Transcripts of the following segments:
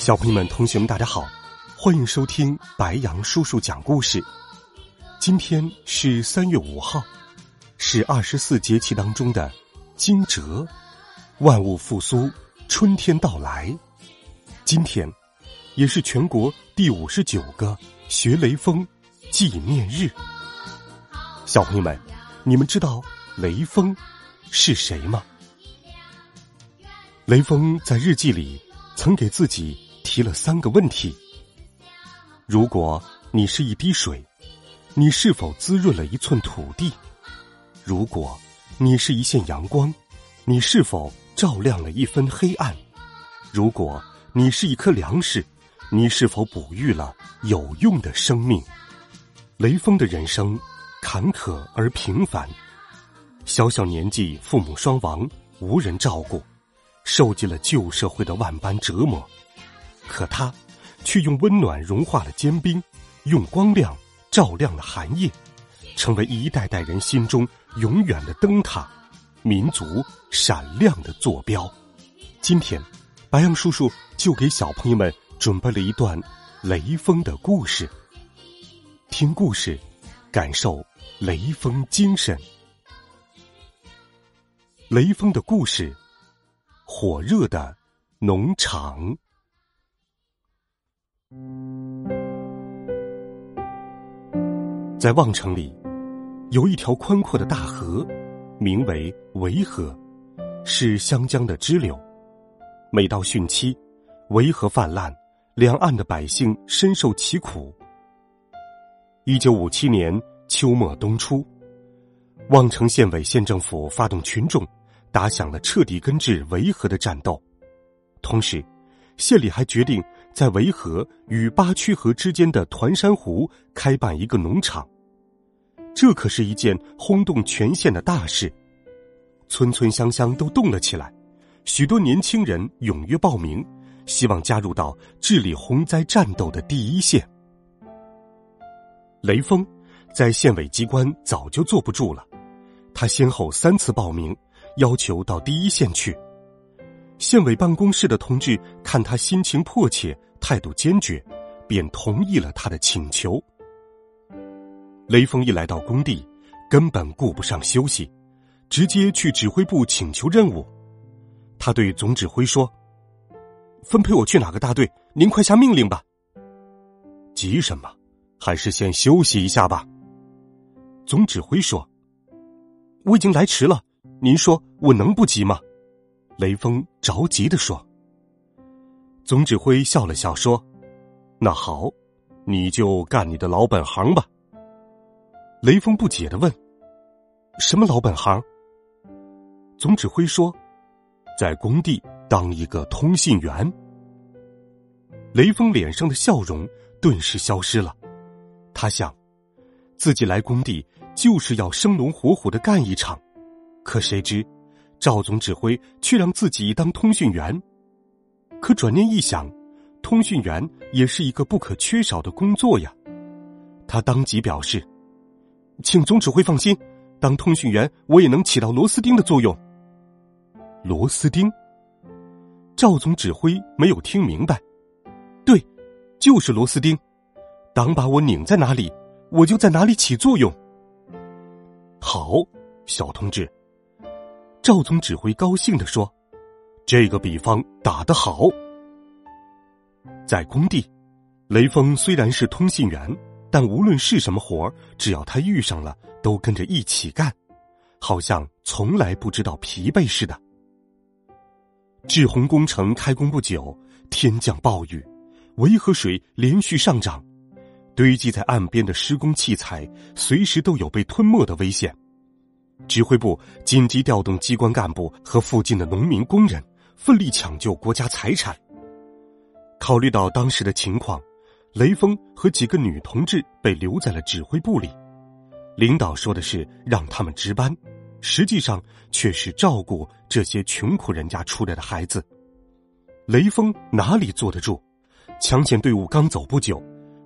小朋友们、同学们，大家好，欢迎收听白杨叔叔讲故事。今天是三月五号，是二十四节气当中的惊蛰，万物复苏，春天到来。今天也是全国第五十九个学雷锋纪念日。小朋友们，你们知道雷锋是谁吗？雷锋在日记里曾给自己。提了三个问题：如果你是一滴水，你是否滋润了一寸土地？如果你是一线阳光，你是否照亮了一分黑暗？如果你是一颗粮食，你是否哺育了有用的生命？雷锋的人生坎坷而平凡，小小年纪父母双亡，无人照顾，受尽了旧社会的万般折磨。可他，却用温暖融化了坚冰，用光亮照亮了寒夜，成为一代代人心中永远的灯塔，民族闪亮的坐标。今天，白杨叔叔就给小朋友们准备了一段雷锋的故事。听故事，感受雷锋精神。雷锋的故事，火热的农场。在望城里，有一条宽阔的大河，名为维河，是湘江的支流。每到汛期，维河泛滥，两岸的百姓深受其苦。一九五七年秋末冬初，望城县委县政府发动群众，打响了彻底根治维河的战斗。同时，县里还决定。在维河与八曲河之间的团山湖开办一个农场，这可是一件轰动全县的大事，村村乡乡都动了起来，许多年轻人踊跃报名，希望加入到治理洪灾战斗的第一线。雷锋在县委机关早就坐不住了，他先后三次报名，要求到第一线去。县委办公室的同志看他心情迫切，态度坚决，便同意了他的请求。雷锋一来到工地，根本顾不上休息，直接去指挥部请求任务。他对总指挥说：“分配我去哪个大队？您快下命令吧。”急什么？还是先休息一下吧。总指挥说：“我已经来迟了，您说我能不急吗？”雷锋着急的说：“总指挥笑了笑说，那好，你就干你的老本行吧。”雷锋不解的问：“什么老本行？”总指挥说：“在工地当一个通信员。”雷锋脸上的笑容顿时消失了，他想，自己来工地就是要生龙活虎的干一场，可谁知。赵总指挥却让自己当通讯员，可转念一想，通讯员也是一个不可缺少的工作呀。他当即表示：“请总指挥放心，当通讯员我也能起到螺丝钉的作用。”螺丝钉？赵总指挥没有听明白。对，就是螺丝钉。党把我拧在哪里，我就在哪里起作用。好，小同志。赵总指挥高兴的说：“这个比方打得好。”在工地，雷锋虽然是通信员，但无论是什么活儿只要他遇上了，都跟着一起干，好像从来不知道疲惫似的。志洪工程开工不久，天降暴雨，维河水连续上涨，堆积在岸边的施工器材随时都有被吞没的危险。指挥部紧急调动机关干部和附近的农民工人，奋力抢救国家财产。考虑到当时的情况，雷锋和几个女同志被留在了指挥部里。领导说的是让他们值班，实际上却是照顾这些穷苦人家出来的孩子。雷锋哪里坐得住？抢险队伍刚走不久，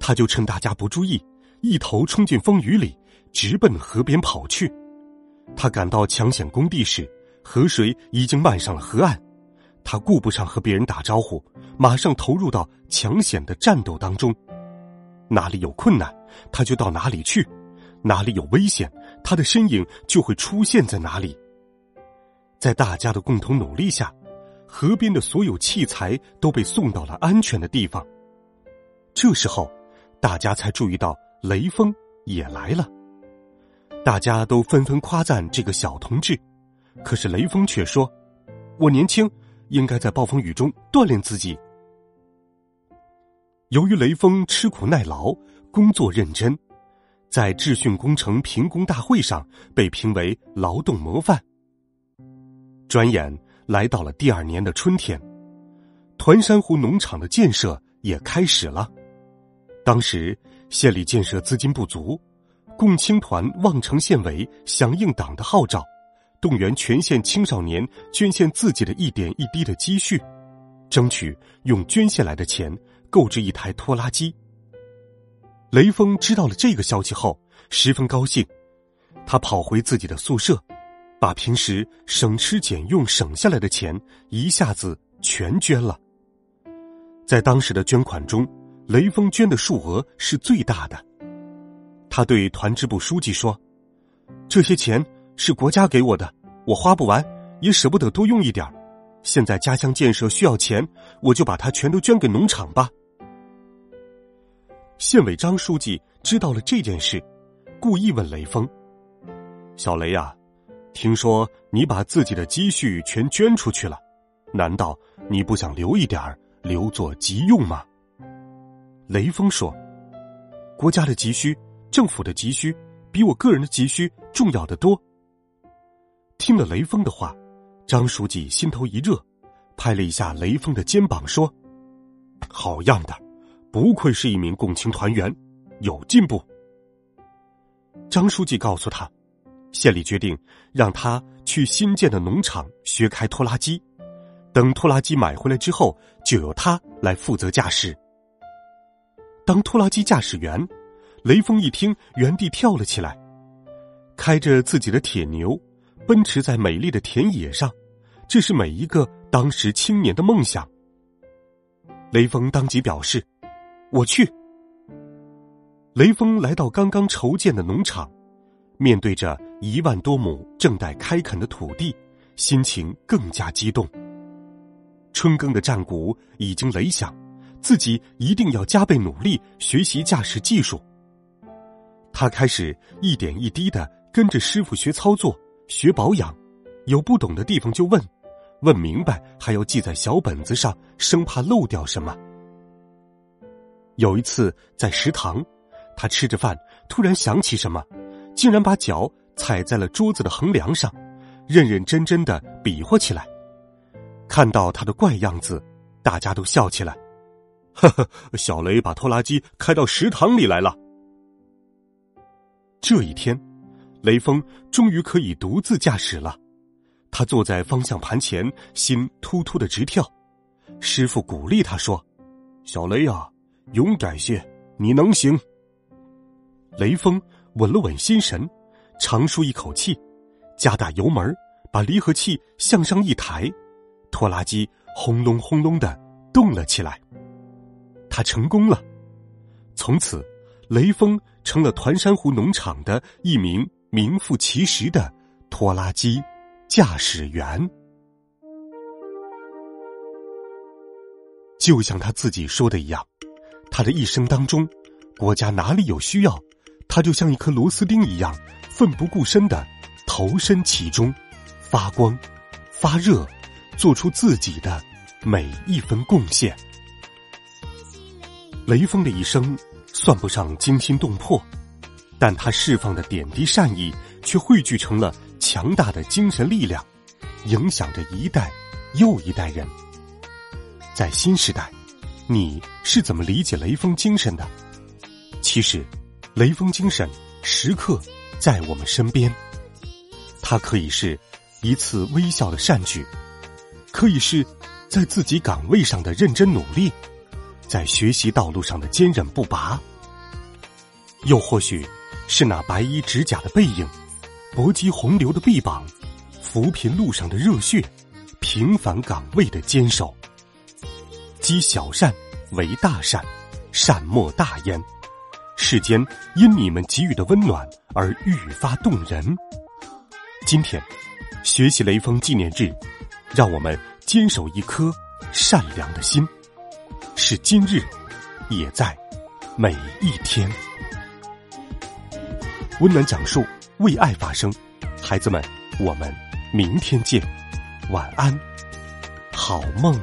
他就趁大家不注意，一头冲进风雨里，直奔河边跑去。他赶到抢险工地时，河水已经漫上了河岸。他顾不上和别人打招呼，马上投入到抢险的战斗当中。哪里有困难，他就到哪里去；哪里有危险，他的身影就会出现在哪里。在大家的共同努力下，河边的所有器材都被送到了安全的地方。这时候，大家才注意到雷锋也来了。大家都纷纷夸赞这个小同志，可是雷锋却说：“我年轻，应该在暴风雨中锻炼自己。”由于雷锋吃苦耐劳、工作认真，在智讯工程评工大会上被评为劳动模范。转眼来到了第二年的春天，团山湖农场的建设也开始了。当时县里建设资金不足，共青团望城县委响应党的号召，动员全县青少年捐献自己的一点一滴的积蓄，争取用捐献来的钱购置一台拖拉机。雷锋知道了这个消息后，十分高兴，他跑回自己的宿舍。把平时省吃俭用省下来的钱一下子全捐了。在当时的捐款中，雷锋捐的数额是最大的。他对团支部书记说：“这些钱是国家给我的，我花不完，也舍不得多用一点现在家乡建设需要钱，我就把它全都捐给农场吧。”县委张书记知道了这件事，故意问雷锋：“小雷呀。”听说你把自己的积蓄全捐出去了，难道你不想留一点儿留作急用吗？雷锋说：“国家的急需，政府的急需，比我个人的急需重要的多。”听了雷锋的话，张书记心头一热，拍了一下雷锋的肩膀说：“好样的，不愧是一名共青团员，有进步。”张书记告诉他。县里决定让他去新建的农场学开拖拉机，等拖拉机买回来之后，就由他来负责驾驶。当拖拉机驾驶员，雷锋一听，原地跳了起来，开着自己的铁牛，奔驰在美丽的田野上，这是每一个当时青年的梦想。雷锋当即表示：“我去。”雷锋来到刚刚筹建的农场。面对着一万多亩正待开垦的土地，心情更加激动。春耕的战鼓已经擂响，自己一定要加倍努力学习驾驶技术。他开始一点一滴的跟着师傅学操作、学保养，有不懂的地方就问，问明白还要记在小本子上，生怕漏掉什么。有一次在食堂，他吃着饭，突然想起什么。竟然把脚踩在了桌子的横梁上，认认真真的比划起来。看到他的怪样子，大家都笑起来。呵呵，小雷把拖拉机开到食堂里来了。这一天，雷锋终于可以独自驾驶了。他坐在方向盘前，心突突的直跳。师傅鼓励他说：“小雷啊，勇敢些，你能行。”雷锋。稳了稳心神，长舒一口气，加大油门，把离合器向上一抬，拖拉机轰隆轰隆的动了起来。他成功了，从此，雷锋成了团山湖农场的一名名副其实的拖拉机驾驶员。就像他自己说的一样，他的一生当中，国家哪里有需要。他就像一颗螺丝钉一样，奋不顾身的投身其中，发光、发热，做出自己的每一分贡献。雷锋的一生算不上惊心动魄，但他释放的点滴善意却汇聚成了强大的精神力量，影响着一代又一代人。在新时代，你是怎么理解雷锋精神的？其实。雷锋精神时刻在我们身边，它可以是一次微笑的善举，可以是在自己岗位上的认真努力，在学习道路上的坚韧不拔，又或许是那白衣执甲的背影，搏击洪流的臂膀，扶贫路上的热血，平凡岗位的坚守。积小善为大善，善莫大焉。世间因你们给予的温暖而愈发动人。今天，学习雷锋纪念日，让我们坚守一颗善良的心，是今日，也在每一天。温暖讲述，为爱发声。孩子们，我们明天见，晚安，好梦。